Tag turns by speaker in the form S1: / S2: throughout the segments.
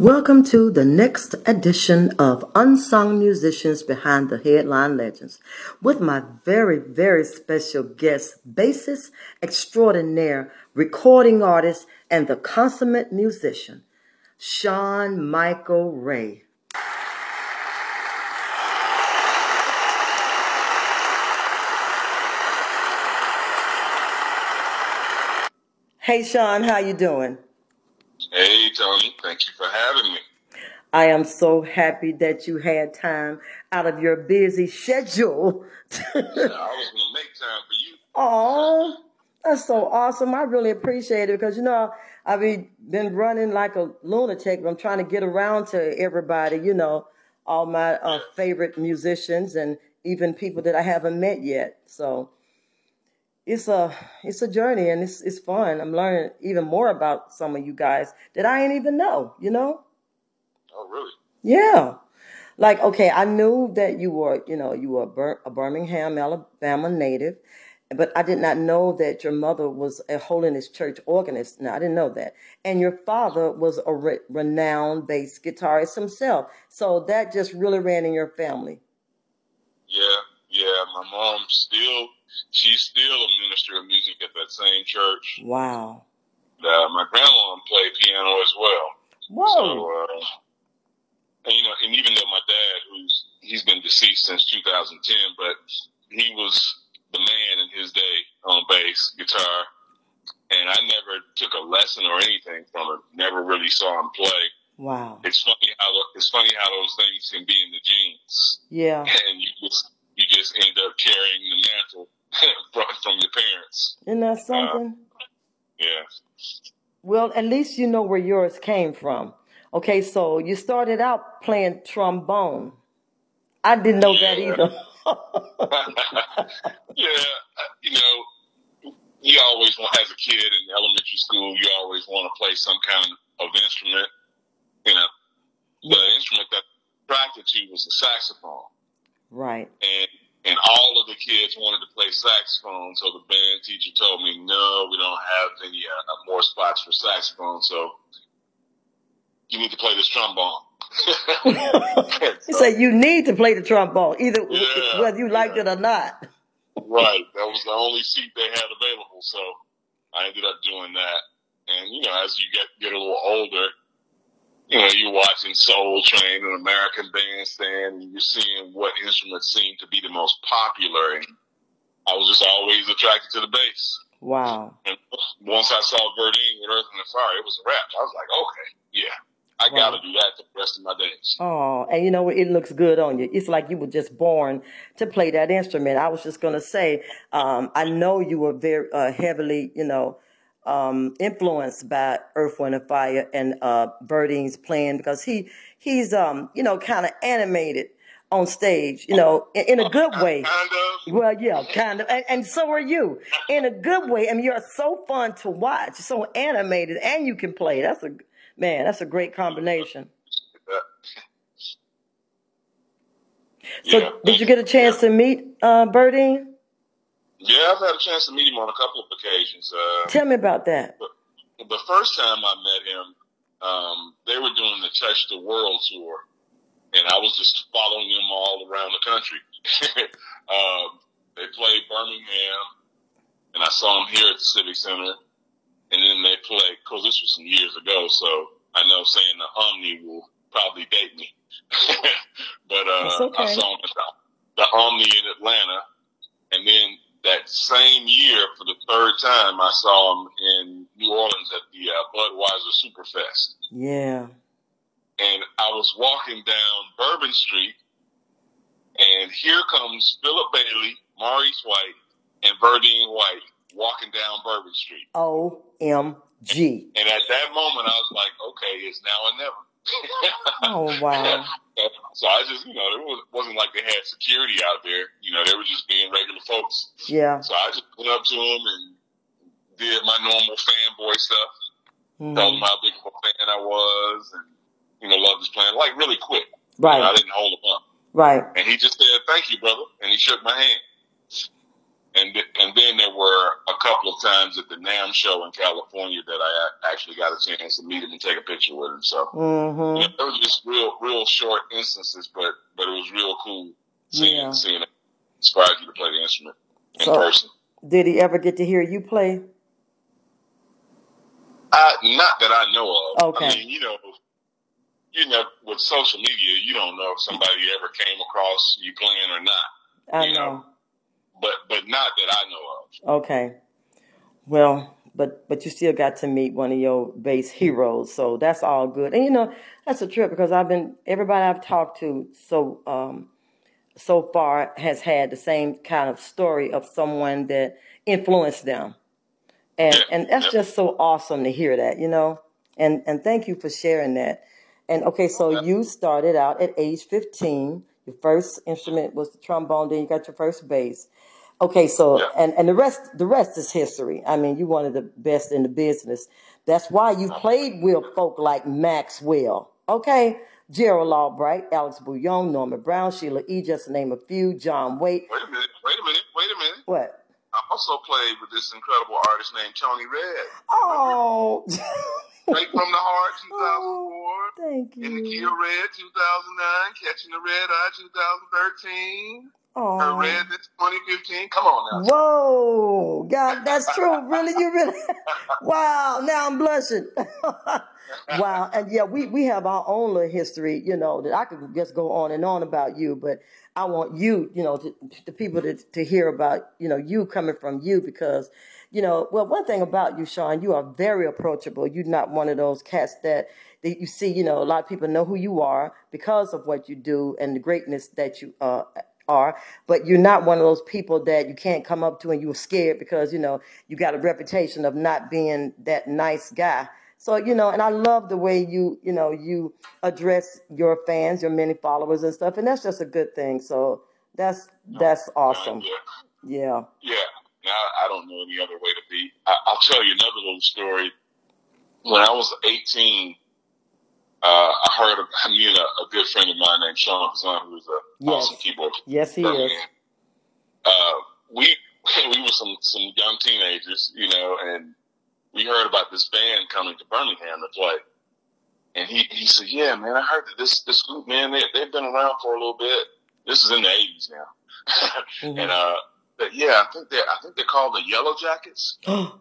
S1: Welcome to the next edition of Unsung Musicians Behind the Headline Legends with my very, very special guest, bassist extraordinaire, recording artist, and the consummate musician, Sean Michael Ray. Hey Sean, how you doing?
S2: Hey, Tony. Thank you for having me.
S1: I am so happy that you had time out of your busy schedule.
S2: yeah, I was going to make time for you.
S1: Oh, that's so awesome. I really appreciate it because, you know, I've been running like a lunatic, but I'm trying to get around to everybody, you know, all my uh, favorite musicians and even people that I haven't met yet. So it's a it's a journey and it's it's fun. I'm learning even more about some of you guys that I ain't even know, you know?
S2: Oh, really?
S1: Yeah. Like, okay, I knew that you were, you know, you were a Birmingham, Alabama native, but I did not know that your mother was a Holiness Church organist. Now, I didn't know that. And your father was a re- renowned bass guitarist himself. So that just really ran in your family.
S2: Yeah, yeah. My mom still she's still a minister of music at that same church.
S1: Wow.
S2: Uh, my grandma played piano as well.
S1: Whoa.
S2: So, uh, and, you know, and even though my dad, who's he's been deceased since 2010, but he was the man in his day on bass guitar, and I never took a lesson or anything from him. Never really saw him play.
S1: Wow.
S2: It's funny how it's funny how those things can be in the genes.
S1: Yeah.
S2: And you just you just end up carrying the mantle from, from your parents.
S1: Isn't that something?
S2: Uh, yeah.
S1: Well, at least you know where yours came from. Okay, so you started out playing trombone. I didn't know yeah. that either.
S2: yeah, uh, you know, you always want, as a kid in elementary school, you always want to play some kind of instrument. You know, the instrument that attracted to was the saxophone.
S1: Right.
S2: And and all of the kids wanted to play saxophone. So the band teacher told me, "No, we don't have any uh, more spots for saxophone. So you need to play this trombone."
S1: he said, "You need to play the trombone, either yeah, whether you yeah. liked it or not."
S2: Right. That was the only seat they had available, so I ended up doing that. And you know, as you get get a little older, you know, you're watching Soul Train and American Bandstand, and you're seeing what instruments seem to be the most popular. And I was just always attracted to the bass.
S1: Wow.
S2: And once I saw Verdine with Earth and the Fire, it was a wrap. I was like, okay, yeah, I wow. got to do that the rest of my days.
S1: Oh, and you know, it looks good on you. It's like you were just born to play that instrument. I was just going to say, um, I know you were very uh, heavily, you know, um, influenced by Earth, Wind, and Fire and uh, Verdine's playing because he he's um, you know kind of animated on stage, you know, in, in a good way.
S2: Kind
S1: of. Well, yeah, kind of, and, and, so are you, in a good way. I mean, you're so fun to watch, so animated, and you can play. That's a man. That's a great combination. So, yeah. did you get a chance to meet uh, Birdie?
S2: Yeah, I've had a chance to meet him on a couple of occasions. Uh,
S1: Tell me about that.
S2: The first time I met him, um, they were doing the Touch the World tour, and I was just following them all around the country. um, they played Birmingham, and I saw them here at the Civic Center, and then they played, because this was some years ago, so I know saying the Omni will probably date me. but uh,
S1: okay.
S2: I saw them at the, the Omni in Atlanta, and then that same year, for the third time, I saw him in New Orleans at the uh, Budweiser Superfest.
S1: Yeah.
S2: And I was walking down Bourbon Street, and here comes Philip Bailey, Maurice White, and Verdine White walking down Bourbon Street.
S1: O-M-G.
S2: And at that moment, I was like, okay, it's now or never.
S1: Oh, wow.
S2: So I just, you know, it wasn't like they had security out there. You know, they were just being regular folks.
S1: Yeah.
S2: So I just went up to them and did my normal fanboy stuff. Mm-hmm. Told them how big of a fan I was and, you know, loved his playing. Like, really quick.
S1: Right.
S2: You know, I didn't hold him up.
S1: Right.
S2: And he just said, thank you, brother. And he shook my hand. And th- and then there were a couple of times at the NAMM show in California that I actually got a chance to meet him and take a picture with him. So
S1: Mm-hmm.
S2: you know, those were just real, real short instances, but but it was real cool seeing
S1: Yeah.
S2: seeing it inspired you to play the instrument in
S1: So-
S2: person.
S1: Did he ever get to hear you play?
S2: Uh, not that I know of.
S1: Okay.
S2: I mean, you know, you know, with social media, you don't know if somebody ever came across you playing or not.
S1: I
S2: You know.
S1: know.
S2: But but not that I know of.
S1: Okay. Well, but but you still got to meet one of your bass heroes, so that's all good. And you know, that's a trip because I've been everybody I've talked to so um so far has had the same kind of story of someone that influenced them. And
S2: Yeah.
S1: and that's
S2: Yep.
S1: just so awesome to hear that, you know. And and thank you for sharing that. And okay, so
S2: Okay.
S1: you started out at age 15. Your first instrument was the trombone, then you got your first bass. Okay, so
S2: Yeah.
S1: and and the rest the rest is history. I mean, you're one of the best in the business. That's why you played with folk like Maxwell. Okay, Gerald Albright, Alex Bugnon, Norman Brown, Sheila E. Just to name a few. John Waite.
S2: Wait a minute. Wait a minute. Wait a minute.
S1: What?
S2: I also played with this incredible artist named Tony Red.
S1: Oh,
S2: Straight from the Heart, 2004.
S1: thank you.
S2: In the Key
S1: you.
S2: of Red, 2009. Catching the Red Eye, 2013. Her
S1: Oh,
S2: Red, this 2015. Come on now.
S1: whoa, God, that's true. Really, you really? Wow. Now I'm blushing. wow. And yeah, we, we have our own little history, you know, that I could just go on and on about you, but I want you, you know, to, the people to, to hear about, you know, you coming from you because, you know, well, one thing about you, Sean, you are very approachable. You're not one of those cats that, that you see, you know, a lot of people know who you are because of what you do and the greatness that you uh, are, but you're not one of those people that you can't come up to and you're scared because, you know, you got a reputation of not being that nice guy. So, you know, and I love the way you, you know, you address your fans, your many followers and stuff. And that's just a good thing. So that's, that's awesome.
S2: Yeah.
S1: Yeah.
S2: Yeah. Now, I don't know any other way to be. I, I'll tell you another little story. When I was 18, uh, I heard of, I mean, a, a good friend of mine named Sean Kazan, who was an
S1: Yes.
S2: awesome keyboard
S1: Yes, he is.
S2: Uh, we, we were some, some young teenagers, you know, and we heard about this band coming to Birmingham to play. And he, he said, yeah, man, I heard that this, this group, man, they, they've been around for a little bit. This is in the 80s now.
S1: Mhm.
S2: And, uh, but yeah, I think they're, I think they're called the Yellowjackets.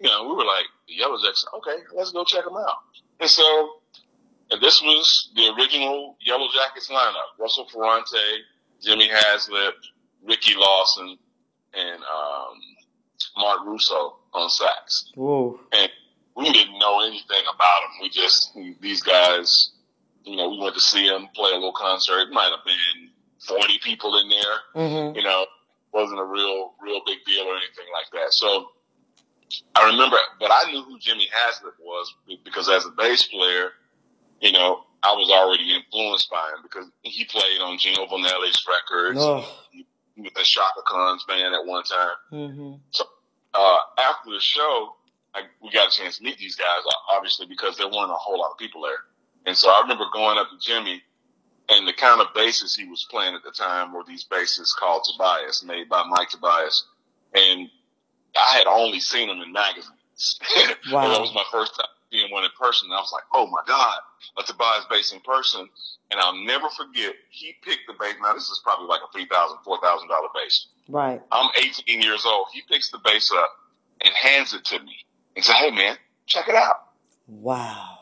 S2: You know, we were like, the Yellowjackets, okay, let's go check them out. And so, and this was the original Yellowjackets lineup. Russell Ferrante, Jimmy Haslip, Ricky Lawson, and, um, Marc Russo on sax.
S1: Whoa.
S2: And we didn't know anything about them. We just, these guys, you know, we went to see them play a little concert. It might have been 40 people in there
S1: Mm-hmm.
S2: you know, wasn't a real, real big deal or anything like that. So I remember, but I knew who Jimmy Haslip was because as a bass player, you know, I was already influenced by him because he played on Gino Vannelli's records.
S1: Oh.
S2: He was in Chaka Khan's band at one time.
S1: Mm-hmm.
S2: Uh, after the show, I, we got a chance to meet these guys, obviously, because there weren't a whole lot of people there. And so I remember going up to Jimmy and the kind of basses he was playing at the time were these basses called Tobias, made by Mike Tobias. And I had only seen them in magazines.
S1: Wow.
S2: that was my first time seeing one in person. And I was like, oh my God, a Tobias bass in person. And I'll never forget, he picked the bass. Now, this is probably like a $3,000, $4,000 bass.
S1: Right.
S2: I'm 18 years old. He picks the bass up and hands it to me and says, hey man, check it out.
S1: Wow.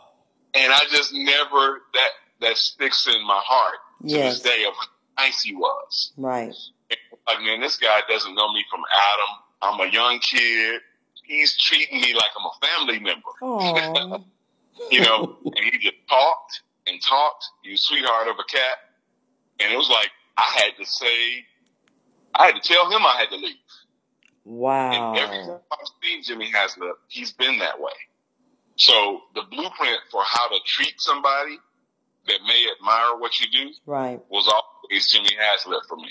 S2: And I just never, that, that sticks in my heart to
S1: Yes.
S2: this day of how nice he was.
S1: Right.
S2: Like, man, this guy doesn't know me from Adam. I'm a young kid. He's treating me like I'm a family member. You know, and he just talked and talked. Was sweetheart of a cat. And it was like, I had to say, I had to tell him I had to leave. And every time I've seen Jimmy Haslip, he's been that way. So the blueprint for how to treat somebody that may admire what you do
S1: Right.
S2: was always Jimmy Haslip for me.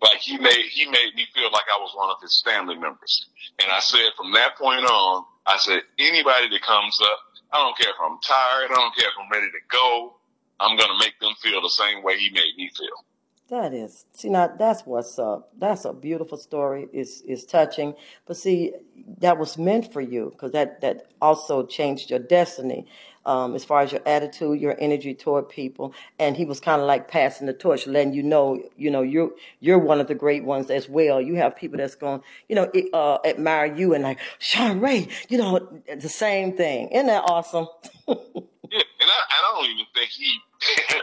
S2: Like he made he made me feel like I was one of his family members. And I said from that point on, I said anybody that comes up, I don't care if I'm tired, I don't care if I'm ready to go, I'm gonna make them feel the same way he made me feel.
S1: That is. See now that's what's up. That's a beautiful story. It's it's touching. But see, that was meant for you because that that also changed your destiny. Um, as far as your attitude, your energy toward people, and he was kind of like passing the torch, letting you know, you know, you're you're one of the great ones as well. You have people that's going, you know, uh, admire you and like Sean Ray, you know, the same thing. Isn't that awesome?
S2: yeah, and I, I don't even think he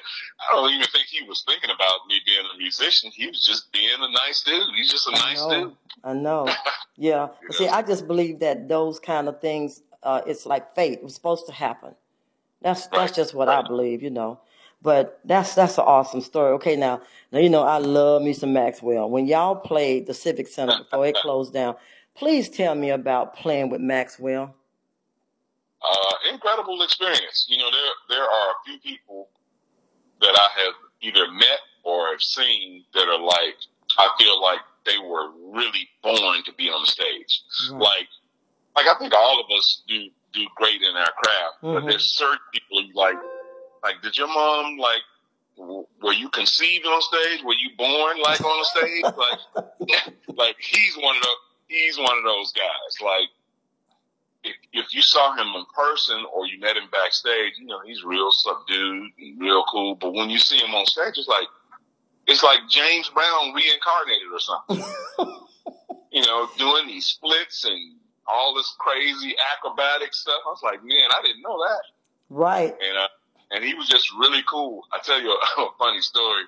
S2: I don't even think he was thinking about me being a musician. He was just being a nice dude. He's just a nice
S1: I
S2: dude.
S1: I know. Yeah. But see, I just believe that those kind of things, uh, it's like fate. It was supposed to happen. That's that's just what. I believe, you know. But that's that's an awesome story. Okay, now now you know I love me some Maxwell. When y'all played the Civic Center before it closed down, please tell me about playing with Maxwell.
S2: Uh, incredible experience. You know, there there are a few people that I have either met or have seen that are like I feel like they were really born to be on the stage.
S1: Right.
S2: Like like I think all of us do do great in our craft, but
S1: Mhm.
S2: there's certain people like like did your mom like w- were you conceived on stage? Were you born like on the stage? Like like he's one of the he's one of those guys. Like if, if you saw him in person or you met him backstage, you know he's real subdued and real cool. But when you see him on stage, it's like it's like James Brown reincarnated or something. you know, doing these splits and all this crazy acrobatic stuff. I was like, man, I didn't know that.
S1: Right.
S2: And uh, and he was just really cool. I tell you a, a funny story.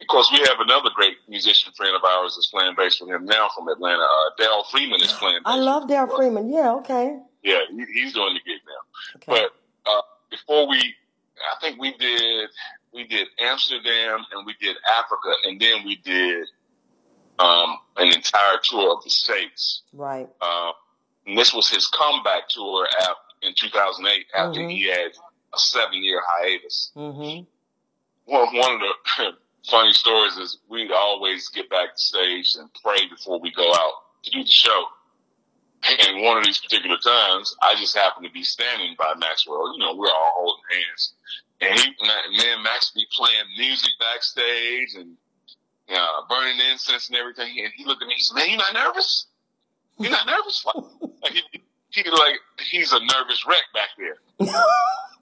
S2: Of course, we have another great musician friend of ours that's playing bass with him now from Atlanta. Uh, Daryl Freeman is playing bass.
S1: I love Daryl Freeman. Yeah, okay.
S2: Yeah, he, he's doing the gig now.
S1: Okay.
S2: But uh, before we, I think we did we did Amsterdam and we did Africa, and then we did um, an entire tour of the states.
S1: Right.
S2: Uh, and this was his comeback tour in 2008 after
S1: Mhm.
S2: he had a seven year hiatus.
S1: Mm-hmm.
S2: One, one of the funny stories is we'd always get backstage and pray before we go out to do the show. And one of these particular times, I just happened to be standing by Maxwell. You know, we're all holding hands. And he, me and Max be playing music backstage and uh, burning incense and everything. And he looked at me, he said, man, you not nervous? You're not nervous? Like, like he, he like, he's a nervous wreck back there.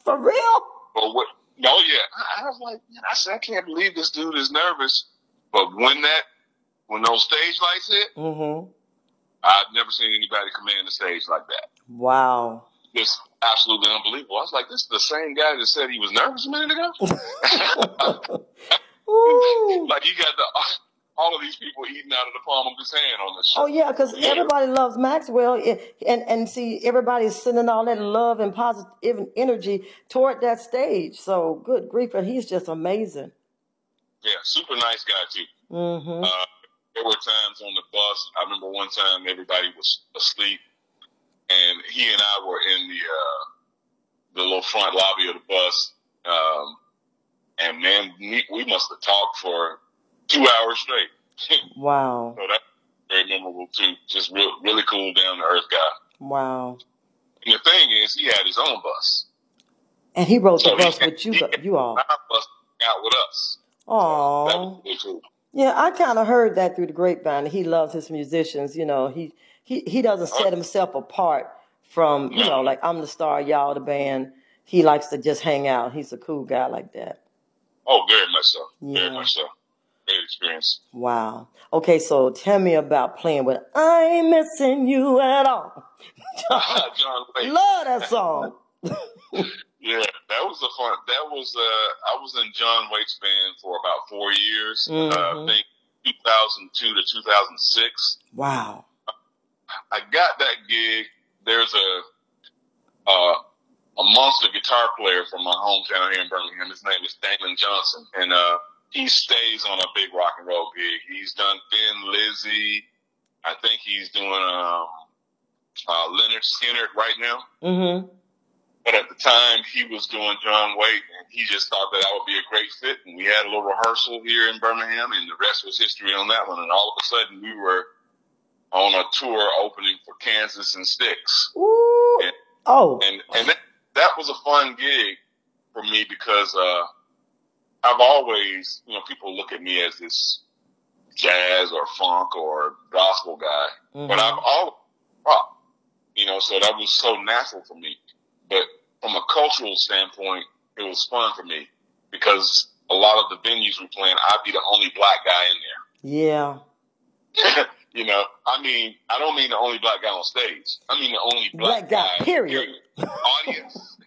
S1: For real?
S2: But what? Oh yeah, I, I was like, man, I said, I can't believe this dude is nervous. But when that, when those stage lights hit,
S1: Mm-hmm.
S2: I've never seen anybody command the stage like that.
S1: Wow.
S2: It's absolutely unbelievable. I was like, this is the same guy that said he was nervous a minute ago. Like you got the all of these people eating out of the palm of his hand on this show.
S1: Oh yeah, because everybody loves Maxwell, and and, and see everybody's sending all that love and positive energy toward that stage. So good grief, and he's just amazing.
S2: Yeah, super nice guy too.
S1: Mm-hmm.
S2: Uh, there were times on the bus. I remember one time everybody was asleep, and he and I were in the uh, the little front lobby of the bus. Um, and man, we, we must have talked for two hours straight.
S1: Wow,
S2: so that's very memorable too. Just real, really cool, down to earth guy.
S1: wow.
S2: And the thing is, he had his own bus.
S1: And he rode the
S2: So he
S1: bus with you, you all.
S2: Our bus out with us.
S1: Oh,
S2: really cool.
S1: yeah. I kind of heard that through the grapevine. He loves his musicians. You know, he he he doesn't set oh. himself apart from you know, like I'm the star, y'all the band. He likes to just hang out. He's a cool guy like that.
S2: Oh, very much so.
S1: Yeah.
S2: Very much so. Great experience.
S1: Wow. Okay, so tell me about playing with I Ain't Missing You at All.
S2: John Waite.
S1: Love that song.
S2: Yeah, that was a fun. That was uh, I was in John Waite's band for about four years. Uh,
S1: Mhm.
S2: I think 2002 to 2006.
S1: Wow.
S2: I got that gig. There's a uh, a monster guitar player from my hometown here in Birmingham. His name is Damon Johnson, and uh, he stays on a big rock and roll gig. He's done Thin Lizzy. I think he's doing um, uh, Lynyrd Skynyrd right now.
S1: Mm-hmm.
S2: But at the time, he was doing John Waite, and he just thought that I would be a great fit. And we had a little rehearsal here in Birmingham, and the rest was history on that one. And all of a sudden, we were on a tour opening for Kansas and Styx.
S1: Ooh.
S2: Yeah.
S1: Oh.
S2: and and that, that was a fun gig for me because uh, I've always, you know, people look at me as this jazz or funk or gospel guy, mm-hmm. but I'm all rock. You know, so that was so natural for me. But from a cultural standpoint, it was fun for me because a lot of the venues we playing, I'd be the only black guy in
S1: there.
S2: Yeah. you know, I mean, I don't mean the only black guy on stage. I mean the only black, black guy, guy,
S1: period.
S2: period. Audience.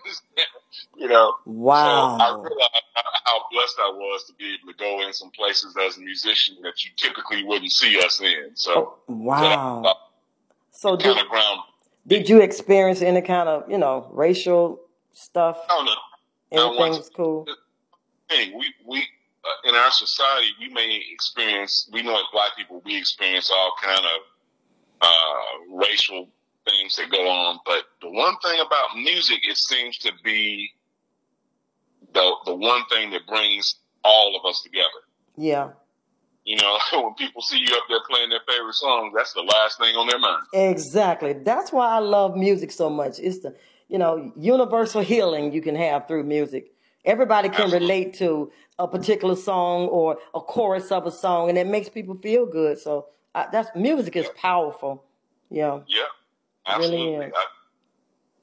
S2: You know.
S1: Wow.
S2: So I realized how blessed I was to be able to go in some places as a musician that you typically wouldn't see us in. So
S1: oh, wow. So, so did, kind of ground. Did you experience any kind of you know racial stuff?
S2: Oh no,
S1: everything's cool.
S2: Hey, we we uh, in our society we may experience. We know as black people we experience all kind of uh, racial things that go on. But the one thing about music, it seems to be the the one thing that brings all of us together.
S1: Yeah.
S2: You know, when people see you up there playing their favorite songs, that's the last thing on their mind.
S1: Exactly. That's why I love music so much. It's the, you know, universal healing you can have through music. Everybody can Absolutely. relate to a particular song or a chorus of a song, and it makes people feel good. So I, that's music is powerful. Yeah.
S2: Yeah. Absolutely. Really I,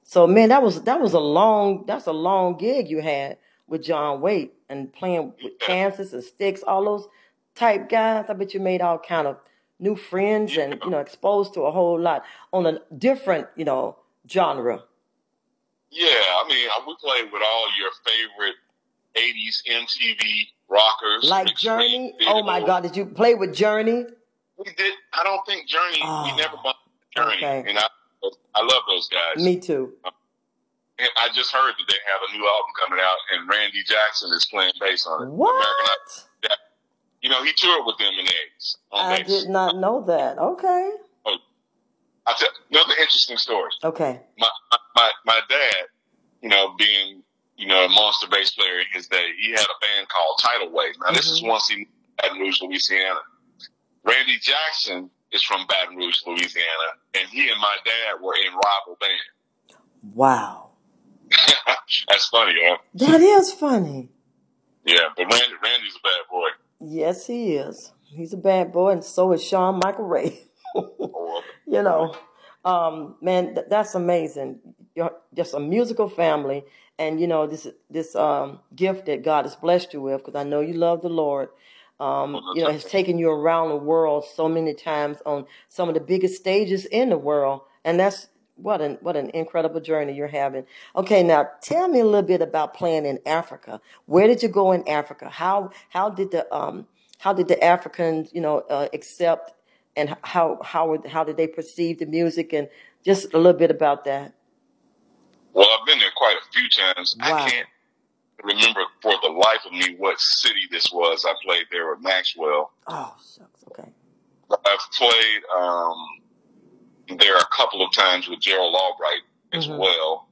S1: so man, that was that was a long that's a long gig you had with John Waite and playing with yeah. Kansas and Styx, all those type guys. I bet you made all kind of new friends yeah. and you know exposed to a whole lot on a different you know genre.
S2: Yeah, I mean, we played with all your favorite '80s MTV rockers,
S1: like Journey. Oh my God, did you play with Journey?
S2: We did. I don't think Journey. Oh, we ah. never bumped Journey, okay. and I, I love those guys.
S1: Me too.
S2: And I just heard that they have a new album coming out, and Randy Jackson is playing bass on it.
S1: What?
S2: American you know, he toured with them in the 80s.
S1: I bass. did not know that. Okay.
S2: Oh, I tell another interesting story.
S1: Okay.
S2: My, my my dad, you know, being you know a monster bass player in his day, he had a band called Tidal Wave. Now mm-hmm. this is mm-hmm. once he Baton Rouge, Louisiana. Randy Jackson is from Baton Rouge, Louisiana, and he and my dad were in rival bands.
S1: Wow.
S2: That's funny, huh?
S1: That is funny.
S2: Yeah, but Randy, Randy's a bad boy.
S1: Yes, he is. He's a bad boy, and so is Sean Michael Ray. you know, um, man, th- that's amazing. You're just a musical family, and you know this this um, gift that God has blessed you with. Because I know you love the Lord. Um, you know, has taken you around the world so many times on some of the biggest stages in the world, and that's what an what an incredible journey you're having. Okay, now tell me a little bit about playing in Africa. Where did you go in Africa? How how did the um how did the Africans you know uh, accept and how how how did they perceive the music and just a little bit about that.
S2: Well, I've been there quite a few times. Wow. I can't remember for the life of me what city this was. I played there with Maxwell.
S1: Oh, shucks. Okay.
S2: I've played um, there a couple of times with Gerald Albright as mm-hmm. well.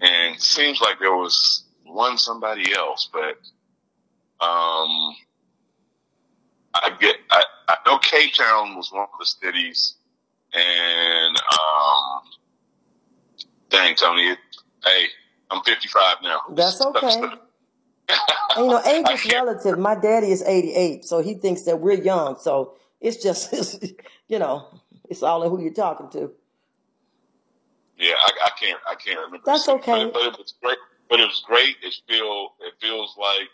S2: And seems like there was one somebody else, but um, I get I, I know Cape Town was one of the cities, and um, dang Tony, it, hey, I'm 55 now.
S1: That's okay. and, you know, age is relative. My daddy is 88, so he thinks that we're young. So it's just, it's, you know, it's all in who you're talking to.
S2: Yeah, I, I can't. I can't remember.
S1: That's okay.
S2: But, but, it was great. But it was great. It feel. It feels like,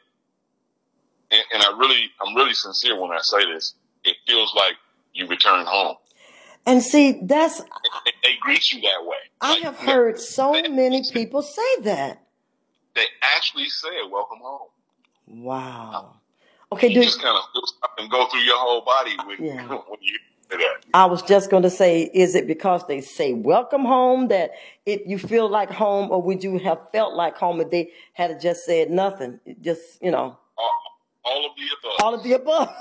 S2: and, and I really, I'm really sincere when I say this. It feels like you return home.
S1: And see, that's they,
S2: they greet you that way.
S1: I like, have heard so they, many people say that.
S2: They actually say, "Welcome home."
S1: Wow. Okay,
S2: you just kind of feel something go through your whole body when, yeah. when you say that?
S1: I was just going to say, is it because they say welcome home that it you feel like home, or would you have felt like home if they had just said nothing? Just you know,
S2: all, all of the above.
S1: All of the above.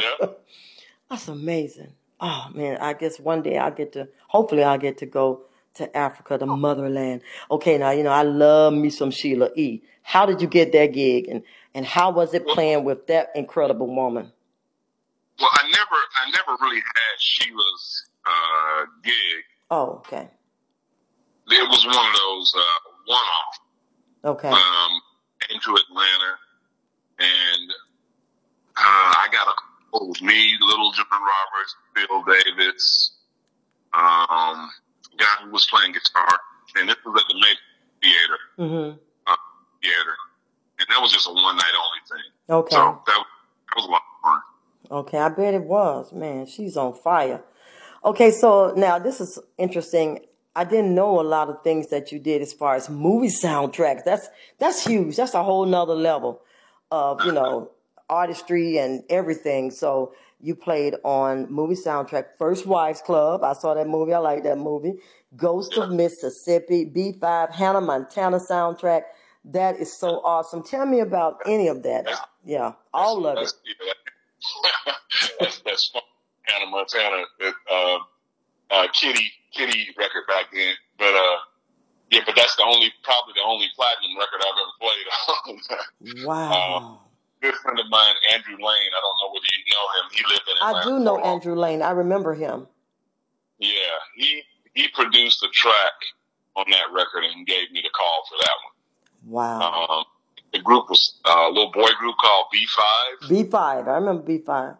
S2: yeah,
S1: that's amazing. Oh man, I guess one day I'll get to. Hopefully, I'll get to go to Africa, the motherland. Okay, now you know I love me some Sheila E. How did you get that gig, and and how was it playing with that incredible woman?
S2: Well, I never, I never really had Sheila's uh, gig.
S1: Oh, okay.
S2: It was one of those uh, one-off.
S1: Okay.
S2: Um, came to Atlanta, and uh, I got a it was me, Little John Roberts, Bill Davis, um, guy who was playing guitar, and this was at the Met Theater,
S1: Mm-hmm.
S2: uh, theater, and that was just a one night only thing.
S1: Okay.
S2: So that, that was a lot of fun.
S1: Okay, I bet it was. Man, she's on fire. Okay, so now this is interesting. I didn't know a lot of things that you did as far as movie soundtracks. That's that's huge. That's a whole nother level of, you know, artistry and everything. So you played on movie soundtrack First Wives Club. I saw that movie. I like that movie. Ghost of Mississippi, B5, Hannah Montana soundtrack. That is so awesome. Tell me about any of that. Yeah, all of it.
S2: That's, that's, fun. Hannah Montana, uh, uh, Kitty, Kitty record back then. But, uh, yeah, but that's the only, probably the only platinum record I've ever played on.
S1: Wow.
S2: Mine, Andrew Lane. I don't know whether you know him. He lived in Atlanta.
S1: I do know Andrew Lane. I remember him.
S2: Yeah, he he produced the track on that record and gave me the call for that
S1: Wow.
S2: one. Um, the group was uh, a little boy group called B5.
S1: B5. I remember B5.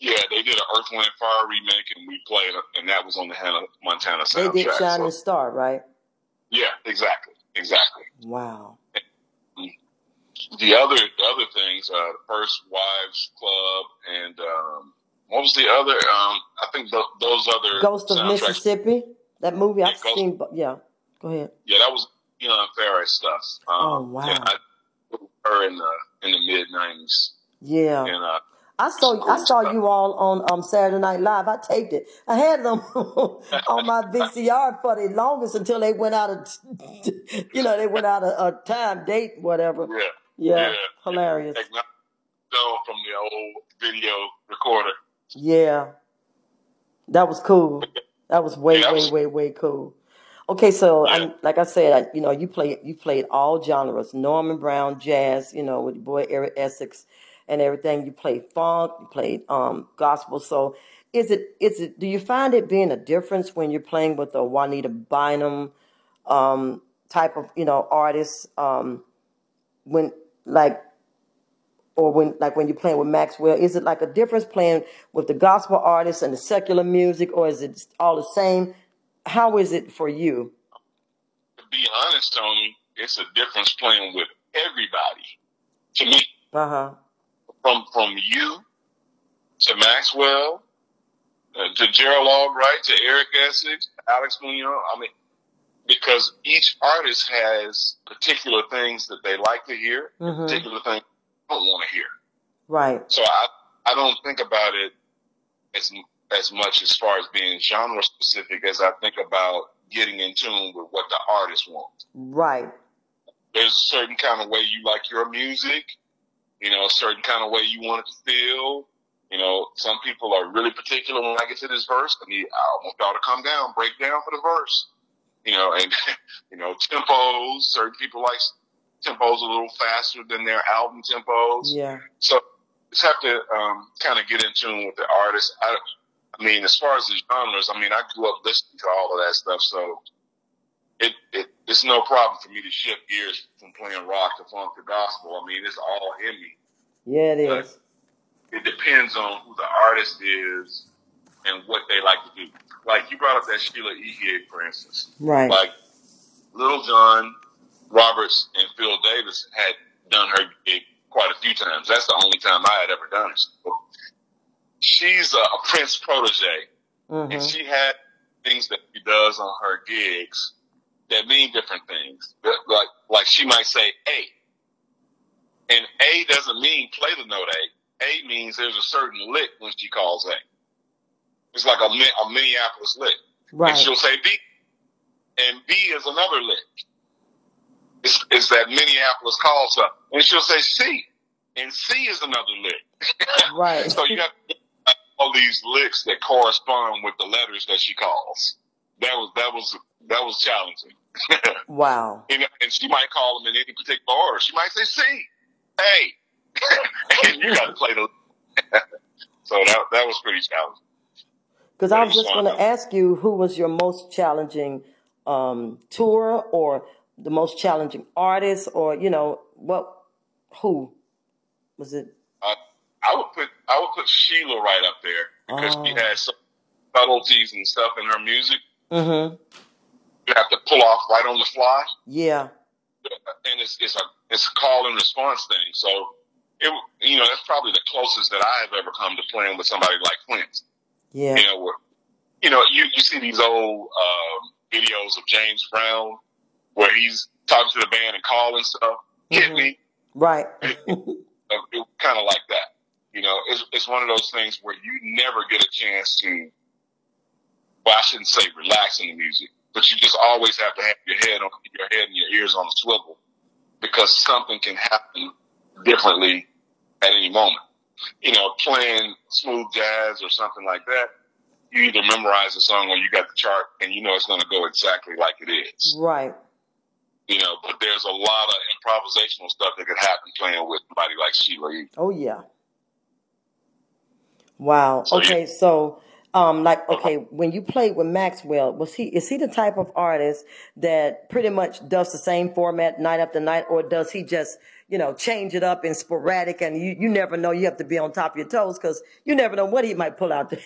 S2: Yeah, they did an Earth, Wind, Fire remake, and we played it, and that was on the Hannah Montana
S1: They did Shining
S2: So,
S1: Star, right?
S2: yeah, exactly, exactly.
S1: Wow.
S2: The other the other things, uh, the First Wives Club, and um, what was the other? Um, I think th- those other
S1: Ghost of. Mississippi. That movie
S2: Yeah,
S1: I've
S2: Ghost-
S1: seen. Yeah, go ahead.
S2: Yeah, that was you know Ferris stuff. Um,
S1: Oh, wow.
S2: Yeah, I, her in the in the mid nineties,
S1: Yeah,
S2: and uh,
S1: I saw I saw you all on um Saturday Night Live. I taped it. I had them on my VCR for the longest until they went out of, you know, they went out of uh, time, date, whatever.
S2: yeah,
S1: Yeah,
S2: Yeah.
S1: hilarious.
S2: so from the old video recorder.
S1: Yeah, that was cool. That was way,
S2: Yeah,
S1: way,
S2: was-
S1: way, way cool. Okay, so
S2: Yeah.
S1: I, like I said, I, you know, you play, you played all genres: Norman Brown, jazz, you know, with your boy Eric Essex, and everything. You played funk, you played um, gospel. So, is it, is it? Do you find it being a difference when you're playing with a Juanita Bynum um, type of, you know, artist? Um, when like or when like when you're playing with Maxwell, is it like a difference playing with the gospel artists and the secular music, or is it all the same? How is it for you?
S2: To be honest, Tony, it's a difference playing with everybody. To me,
S1: Uh huh.
S2: from from you to Maxwell uh, to Gerald Albright to Eric Essex, Alex Munoz. I mean, because each artist has particular things that they like to hear,
S1: Mhm.
S2: particular things they don't want to hear.
S1: Right.
S2: So I I don't think about it as as much as far as being genre specific as I think about getting in tune with what the artist wants.
S1: Right.
S2: There's a certain kind of way you like your music, you know, a certain kind of way you want it to feel. You know, some people are really particular when I get to this verse. I need I want y'all to come down, break down for the verse. You know, and you know, tempos. Certain people like tempos a little faster than their album tempos.
S1: Yeah.
S2: So just have to um, kind of get in tune with the artist. I, I mean, as far as the genres, I mean, I grew up listening to all of that stuff, so it, it it's no problem for me to shift gears from playing rock to funk to gospel. I mean, it's all in me.
S1: Yeah, it
S2: But
S1: is.
S2: it depends on who the artist is and what they like to do. Like you brought up that Sheila E. gig, for instance.
S1: Right.
S2: Like Little John Roberts and Phil Davis had done her gig quite a few times. That's the only time I had ever done it. So she's a, a Prince protege, and
S1: hmm
S2: she had things that she does on her gigs that mean different things. Like like she might say A, and A doesn't mean play the note A. A means there's a certain lick when she calls A. It's like a, a Minneapolis lick.
S1: Right.
S2: And she'll say B. And B is another lick. It's, it's that Minneapolis call stuff. And she'll say C. And C is another lick.
S1: Right.
S2: so you have all these licks that correspond with the letters that she calls. That was that was that was challenging.
S1: Wow.
S2: and, and she might call them in any particular order. She might say C, A, and you got to play the. so that that was pretty challenging.
S1: Because I was just going to ask you who was your most challenging um, tour or the most challenging artist or, you know, what, who? Was it?
S2: Uh, I would put I would put Sheila right up there because
S1: Oh.
S2: she has some subtleties and stuff in her music.
S1: Mm-hmm.
S2: You have to pull off right on the fly,
S1: Yeah.
S2: and it's it's a it's a call and response thing. So it you know that's probably the closest that I have ever come to playing with somebody like Prince.
S1: Yeah.
S2: You know, where, you know you you see these old um, videos of James Brown where he's talking to the band and calling stuff. Hit
S1: Mhm.
S2: me.
S1: Right.
S2: Uh, it, kind of like that. You know, it's, it's one of those things where you never get a chance to, well, I shouldn't say relax in the music, but you just always have to have your head on your head and your ears on a swivel because something can happen differently at any moment. You know, playing smooth jazz or something like that, you either memorize the song or you got the chart and you know it's going to go exactly like it is.
S1: right.
S2: You know, but there's a lot of improvisational stuff that could happen playing with somebody like Sheila E.
S1: Oh yeah. Wow.
S2: So,
S1: Okay, so um like okay, when you played with Maxwell, was he is he the type of artist that pretty much does the same format night after night or does he just, you know, change it up and sporadic and you you never know you have to be on top of your toes cuz you never know what he might pull out there.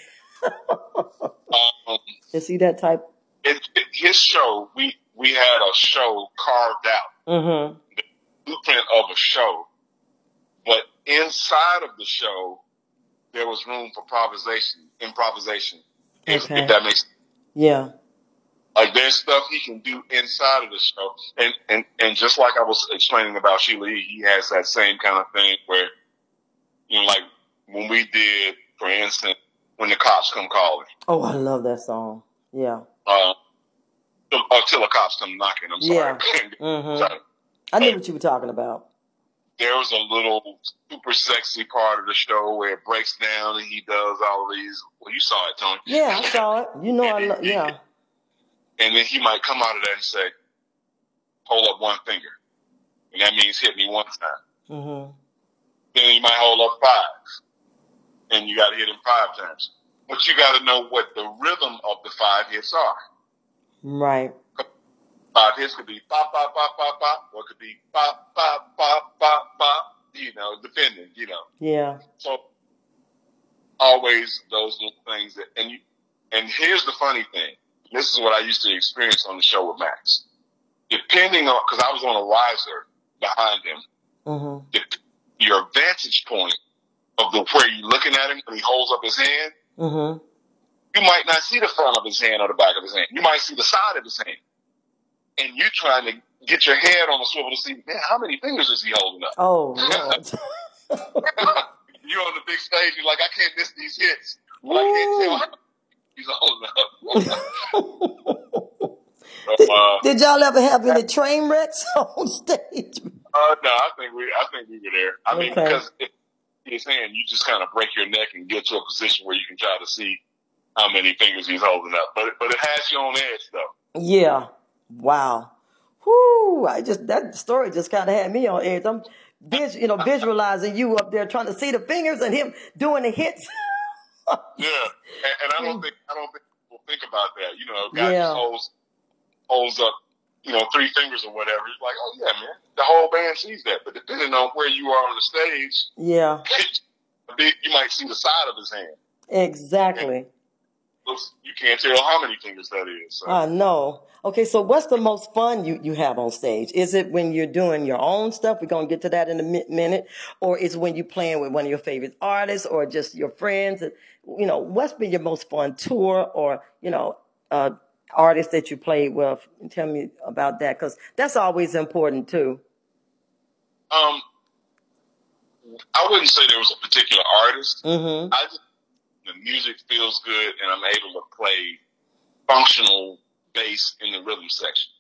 S2: Um,
S1: is he that type?
S2: it, it, his show, we we had a show carved out,
S1: Mhm.
S2: blueprint of a show, but inside of the show, there was room for improvisation. Improvisation, if,
S1: Okay.
S2: if that makes
S1: Yeah.
S2: like there's stuff he can do inside of the show, and and and just like I was explaining about Sheila E., he has that same kind of thing where, you know, like when we did, for instance, when the cops come calling.
S1: Oh, I love that song. Yeah.
S2: Uh, until the cops come knocking. I'm sorry.
S1: Mhm.
S2: Sorry.
S1: I knew what you were talking about.
S2: There was a little super sexy part of the show where it breaks down and he does all of these. Well, you saw it, Tony.
S1: Yeah, I saw it. You know I lo- yeah.
S2: And then he might come out of that and say, "Hold up one finger," and that means hit me one time.
S1: Mhm.
S2: Then he might hold up five, and you got to hit him five times. But you got to know what the rhythm of the five hits are.
S1: Right.
S2: Five hits could be pop, pop, pop, pop, pop, or it could be pop, pop, pop, pop, pop. You know, depending. You know.
S1: Yeah.
S2: So always those little things that, and you, and here's the funny thing. This is what I used to experience on the show with Max. Depending on, cause I was on a riser behind him,
S1: Mhm.
S2: the- your vantage point of the where you're looking at him when he holds up his hand,
S1: Mhm.
S2: you might not see the front of his hand or the back of his hand. You might see the side of his hand. And you're trying to get your head on the swivel to see, man, how many fingers is he holding up?
S1: Oh
S2: you're on the big stage, you're like, I can't miss these hits. But I can't tell how he's holding up.
S1: did,
S2: uh,
S1: did y'all ever have any train wrecks on stage?
S2: uh, no, I think we, I think we were there. I mean,
S1: Okay.
S2: because it, you're saying you just kind of break your neck and get to a position where you can try to see how many fingers he's holding up. But but it has you on edge though.
S1: Yeah. Wow. Whoo! I just that story just kind of had me on edge. I'm, vis, you know, visualizing you up there trying to see the fingers and him doing the hits.
S2: Yeah, and, and I don't think I don't think people think about that. You know, a guy
S1: Yeah.
S2: just holds holds up, you know, three fingers or whatever. It's like, oh yeah, man, the whole band sees that. But depending on where you are on the stage,
S1: yeah.
S2: you might see the side of his hand.
S1: Exactly.
S2: Looks- You can't tell how many fingers that is. So.
S1: I know. Okay, so what's the most fun you, you have on stage? Is it when you're doing your own stuff? We're going to get to that in a mi- minute. Or is it when you're playing with one of your favorite artists or just your friends? You know, what's been your most fun tour or, you know, uh, artist that you played with? Tell me about that because that's always important too.
S2: Um, I wouldn't say there was a particular artist.
S1: Mm-hmm.
S2: I just the music feels good, and I'm able to play functional bass in the rhythm section.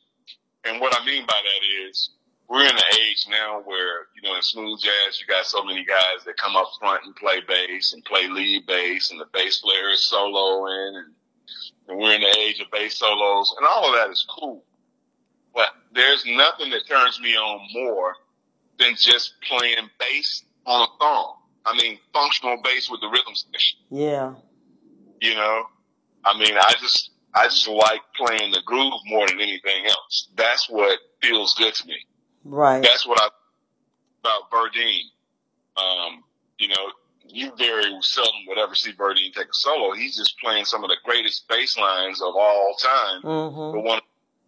S2: And what I mean by that is we're in an age now where you know in smooth jazz you got so many guys that come up front and play bass and play lead bass, and the bass player is soloing, and, and we're in the age of bass solos, and all of that is cool. But there's nothing that turns me on more than just playing bass on a song. I mean, functional bass with the rhythm section.
S1: Yeah.
S2: You know, I mean, I just, I just like playing the groove more than anything else. That's what feels good to me.
S1: Right.
S2: That's what I about Verdine. Um, you know, you very seldom would ever see Birdie take a solo. He's just playing some of the greatest bass lines of all time,
S1: Mm-hmm.
S2: but one of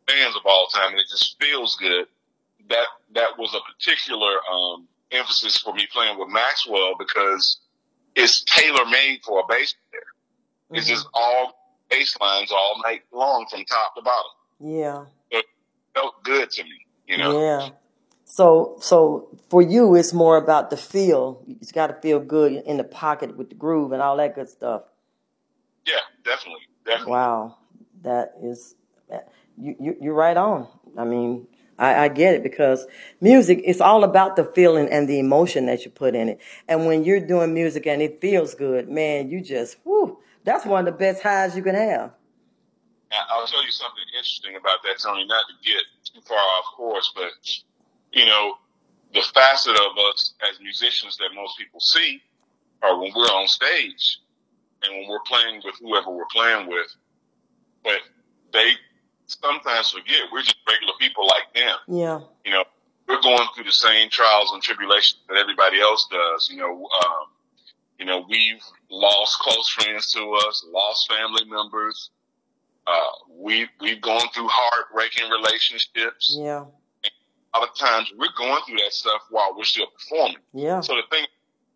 S2: the bands of all time, and it just feels good. That that was a particular um, emphasis for me playing with Maxwell because it's tailor made for a bass player. It's
S1: Mm-hmm.
S2: just all bass lines all night long from top to bottom.
S1: Yeah.
S2: It Felt good to me, you know.
S1: Yeah. So so for you it's more about the feel. It's got to feel good in the pocket with the groove and all that good stuff.
S2: Yeah, definitely, definitely.
S1: Wow. That is you, you you're right on. I mean, I, I get it because music is all about the feeling and the emotion that you put in it. And when you're doing music and it feels good, man, you just whoo, that's one of the best highs you can have.
S2: I'll tell you something interesting about that, Tony. Not to get too far off course, but you know, the facet of us as musicians that most people see are when we're on stage and when we're playing with whoever we're playing with. But they sometimes forget we're just regular people like them.
S1: Yeah.
S2: You know, we're going through the same trials and tribulations that everybody else does. You know, um, you know, we've lost close friends to us, lost family members. Uh, we we've gone through heartbreaking relationships.
S1: Yeah.
S2: A lot of times we're going through that stuff while we're still performing.
S1: Yeah.
S2: So the thing,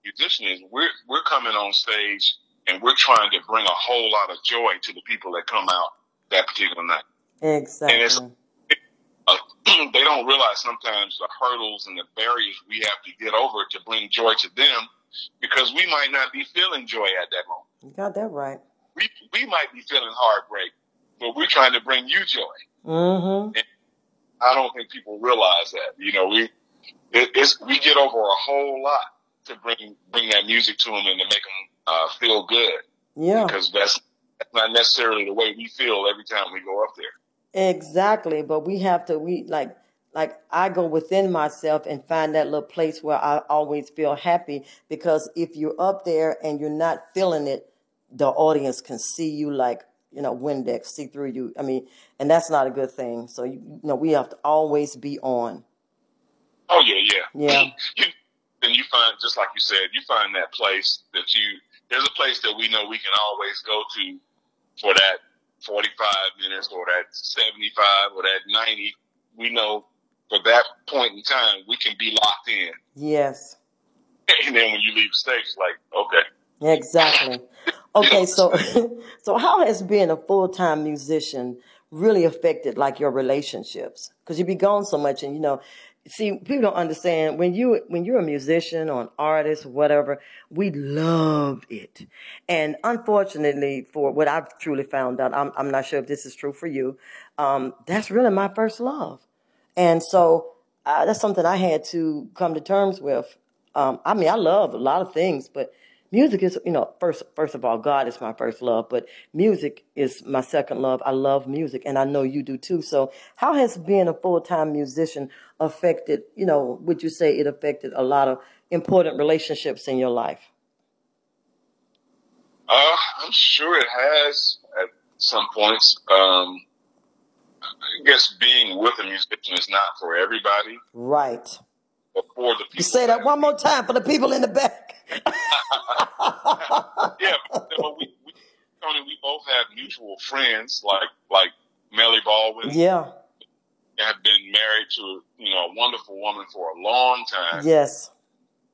S2: musician is we're we're coming on stage and we're trying to bring a whole lot of joy to the people that come out that particular night.
S1: Exactly.
S2: Uh, they don't realize sometimes the hurdles and the barriers we have to get over to bring joy to them because we might not be feeling joy at that moment.
S1: You got that right.
S2: We we might be feeling heartbreak, but we're trying to bring you joy.
S1: Mm-hmm.
S2: I don't think people realize that. You know, we it, it's we get over a whole lot to bring bring that music to them and to make them uh, feel good
S1: Yeah.
S2: because that's that's not necessarily the way we feel every time we go up there.
S1: Exactly, but we have to we like like I go within myself and find that little place where I always feel happy because if you're up there and you're not feeling it, the audience can see you like you know Windex, see through you. I mean, and that's not a good thing. So you, you know we have to always be on.
S2: Oh yeah, yeah,
S1: Yeah.
S2: You, then you find just like you said, you find that place that you. There's a place that we know we can always go to for that 45 minutes or that 75 or that 90. We know for that point in time we can be locked in,
S1: Yes,
S2: and then when you leave the stage, it's like okay,
S1: exactly. Okay, so so how has being a full time musician really affected like your relationships? Because you be gone so much, and you know, see, people don't understand when you when you're a musician or an artist, whatever. We love it, and unfortunately, for what I've truly found out, I'm I'm not sure if this is true for you. Um, that's really my first love, and so uh, that's something I had to come to terms with. Um, I mean, I love a lot of things, but music is, you know, first first of all, God is my first love, but music is my second love. I love music, and I know you do too. So, how has being a full time musician affected? You know, would you say it affected a lot of important relationships in your life?
S2: uh, I'm sure it has at some points. Um, I guess being with a musician is not for everybody,
S1: Right.
S2: But for the people.
S1: You say that one more time for the people in the back.
S2: yeah, but, we, we, Tony, we both have mutual friends like like Melly Baldwin.
S1: yeah.
S2: Have been married to you know a wonderful woman for a long time.
S1: Yes,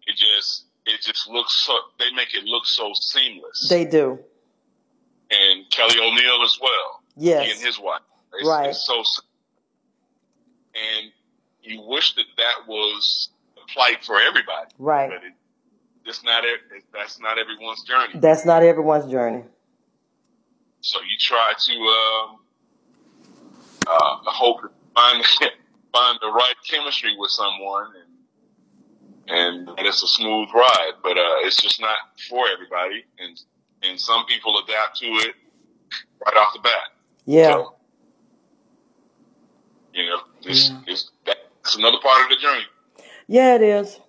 S2: It just it just looks so they make it look so seamless.
S1: they do.
S2: and Kelly O'Neill as well. He and his wife. It's,
S1: Right.
S2: it's so and you wish that that was plight for everybody,
S1: Right.
S2: but it, it's not. It, that's not everyone's journey.
S1: That's not everyone's journey.
S2: So you try to um, uh, hope to find find the right chemistry with someone, and and it's a smooth ride. But uh, it's just not for everybody, and and some people adapt to it right off the bat.
S1: Yeah.
S2: So, you know, it's,
S1: Yeah.
S2: it's that's another part of the journey.
S1: Yeah, it is.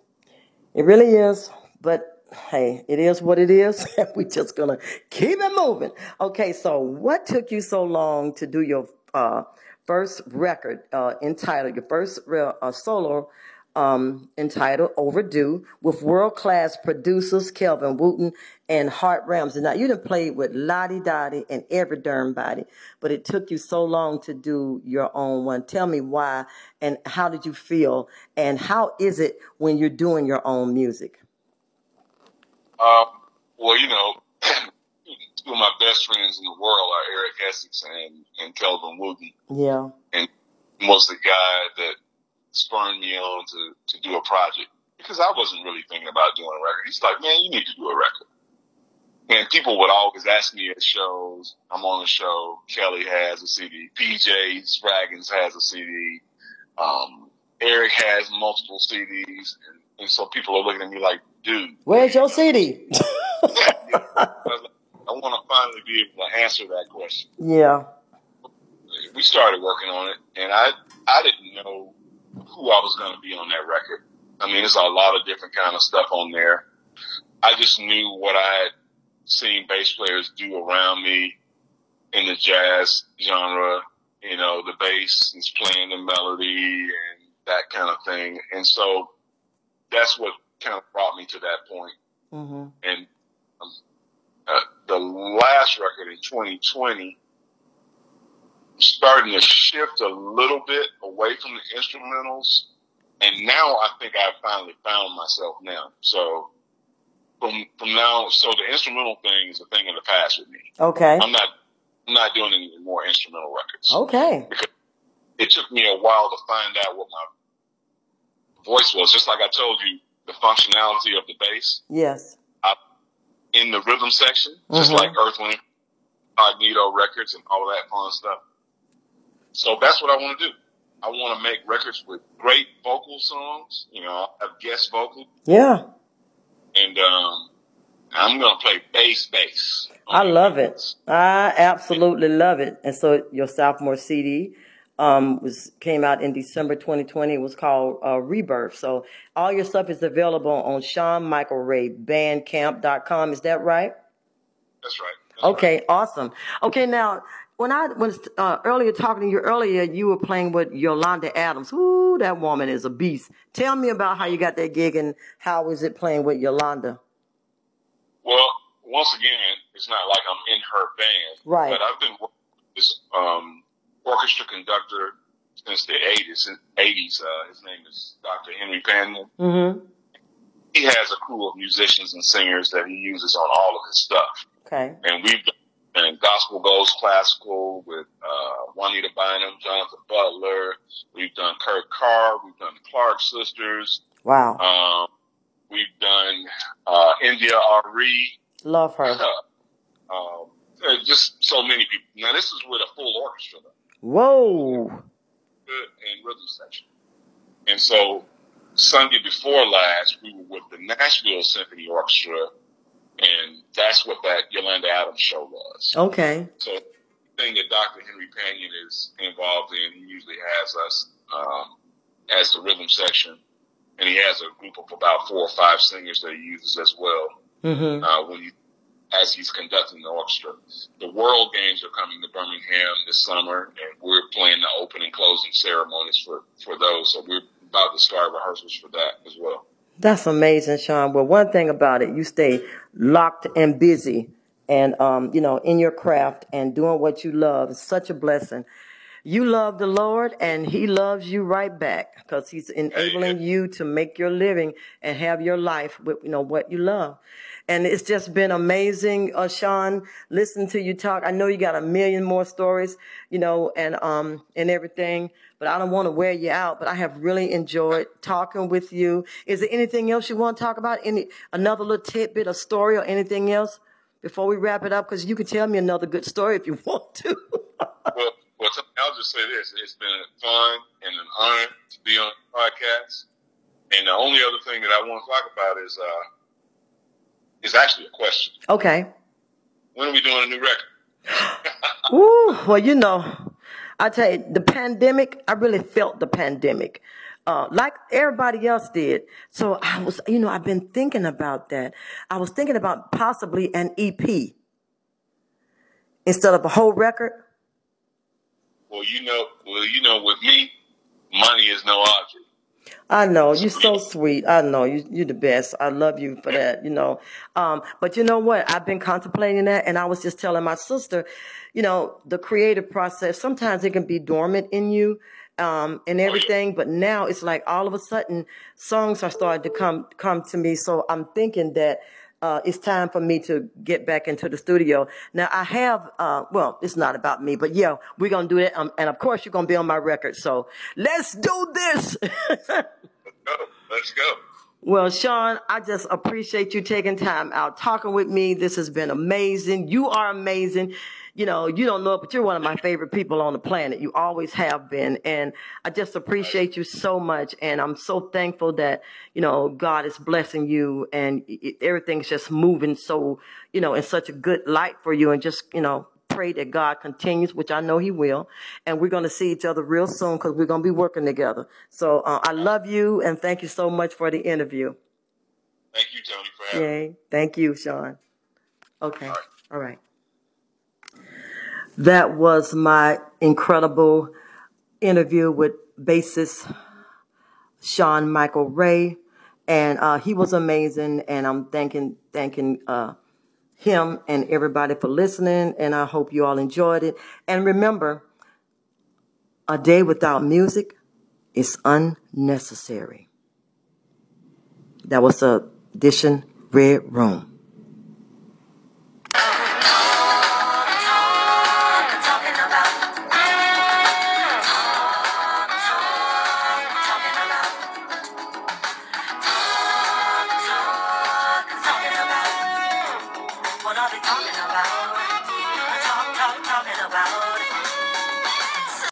S1: It really is. But hey, it is what it is. We're just gonna keep it moving. Okay, so what took you so long to do your uh, first record uh, entitled your first real uh, solo um, entitled Overdue with world class producers Kelvin Wooten and Hart Ramsey. Now, you done played with Lottie Dottie and every darn body, but it took you so long to do your own one. Tell me why and how did you feel and how is it when you're doing your own music?
S2: Um, well, you know, two of my best friends in the world are Eric Essex and, and Kelvin Wooten.
S1: Yeah.
S2: And was the guy that spurred me on to, to do a project because I wasn't really thinking about doing a record. He's like, man, you need to do a record. And people would always ask me at shows, I'm on a show, Kelly has a CD, PJ Spraggins has a CD, um, Eric has multiple CDs, and, and, so people are looking at me like, dude.
S1: Where's your CD?
S2: I want to finally be able to answer that question.
S1: Yeah.
S2: We started working on it, and I I didn't know who I was going to be on that record. I mean, there's a lot of different kind of stuff on there. I just knew what I had seen bass players do around me in the jazz genre. You know, the bass is playing the melody and that kind of thing. And so that's what kind of brought me to that point. Mm-hmm. And um, uh, the last record in 2020 starting to shift a little bit away from the instrumentals. And now I think I've finally found myself now. So from from now, so the instrumental thing is a thing in the past with me.
S1: Okay.
S2: I'm not I'm not doing any more instrumental records.
S1: Okay.
S2: Because it took me a while to find out what my voice was. Just like I told you, the functionality of the bass.
S1: Yes.
S2: I, in the rhythm section, just mm-hmm. like Earth, Cognito records and all of that fun stuff. So that's what I want to do. I want to make records with great vocal songs. You know, have guest vocal.
S1: Yeah.
S2: And um, I'm gonna play bass, bass.
S1: I love it. I absolutely love it. And so your sophomore CD um, was came out in December 2020. It was called uh, Rebirth. So all your stuff is available on Sean Michael Ray Bandcamp.com. Is that right?
S2: That's right. That's
S1: okay,
S2: right.
S1: awesome. Okay, now when I was uh, earlier talking to you earlier, you were playing with Yolanda Adams. Ooh, that woman is a beast. Tell me about how you got that gig and how was it playing with Yolanda?
S2: Well, once again, it's not like I'm in her band,
S1: right?
S2: But I've been with this um, orchestra conductor since the 80s. 80s. Uh, his name is Dr. Henry Panion.
S1: Mm-hmm.
S2: He has a crew of musicians and singers that he uses on all of his stuff.
S1: Okay.
S2: And we've done and gospel goes classical with uh, Juanita Bynum, Jonathan Butler. We've done Kurt Carr. We've done the Clark Sisters.
S1: Wow.
S2: Um, we've done uh, India Arie.
S1: Love her.
S2: um, just so many people. Now this is with a full orchestra. Though.
S1: Whoa.
S2: And rhythm section. And so Sunday before last, we were with the Nashville Symphony Orchestra and that's what that Yolanda Adams show was.
S1: Okay.
S2: So the thing that Dr. Henry Panion is involved in, he usually has us um, as the rhythm section, and he has a group of about four or five singers that he uses as well
S1: mm-hmm.
S2: uh, when he as he's conducting the orchestra. The World Games are coming to Birmingham this summer, and we're playing the opening and closing ceremonies for for those. So we're about to start rehearsals for that as well.
S1: That's amazing, Sean. Well, one thing about it, you stay locked and busy and, um, you know, in your craft and doing what you love. It's such a blessing. You love the Lord and he loves you right back because he's enabling you to make your living and have your life with, you know, what you love. And it's just been amazing, uh, Sean, listening to you talk. I know you got a million more stories, you know, and, um, and everything, but I don't want to wear you out, but I have really enjoyed talking with you. Is there anything else you want to talk about? Any, another little tidbit, a story or anything else before we wrap it up? Cause you can tell me another good story if you want to.
S2: well, well, I'll just say this. It's been fun and an honor to be on the podcast. And the only other thing that I want to talk about is, uh, is actually a question.
S1: Okay.
S2: When are we doing a new record?
S1: Ooh, well, you know, I tell you, the pandemic, I really felt the pandemic. Uh, like everybody else did. So I was, you know, I've been thinking about that. I was thinking about possibly an EP instead of a whole record.
S2: Well, you know, well, you know, with me, money is no object.
S1: I know you're so sweet. I know you, you're the best. I love you for that. You know, um, but you know what? I've been contemplating that, and I was just telling my sister, you know, the creative process sometimes it can be dormant in you, um, and everything. But now it's like all of a sudden songs are starting to come come to me. So I'm thinking that uh, it's time for me to get back into the studio. Now I have, uh, well, it's not about me, but yeah, we're gonna do it, um, and of course you're gonna be on my record. So let's do this.
S2: let's go. Let's go.
S1: Well, Sean, I just appreciate you taking time out talking with me. This has been amazing. You are amazing you know, you don't know it, but you're one of my favorite people on the planet. You always have been. And I just appreciate you so much. And I'm so thankful that, you know, God is blessing you and everything's just moving so, you know, in such a good light for you. And just, you know, pray that God continues, which I know He will. And we're going to see each other real soon because we're going to be working together. So uh, I love you and thank you so much for the interview.
S2: Thank you, Tony, for having
S1: Yay. Thank you, Sean. Okay. All right. All right. That was my incredible interview with bassist Sean Michael Ray. And uh, he was amazing. And I'm thanking, thanking uh, him and everybody for listening. And I hope you all enjoyed it. And remember, a day without music is unnecessary. That was a edition Red Room.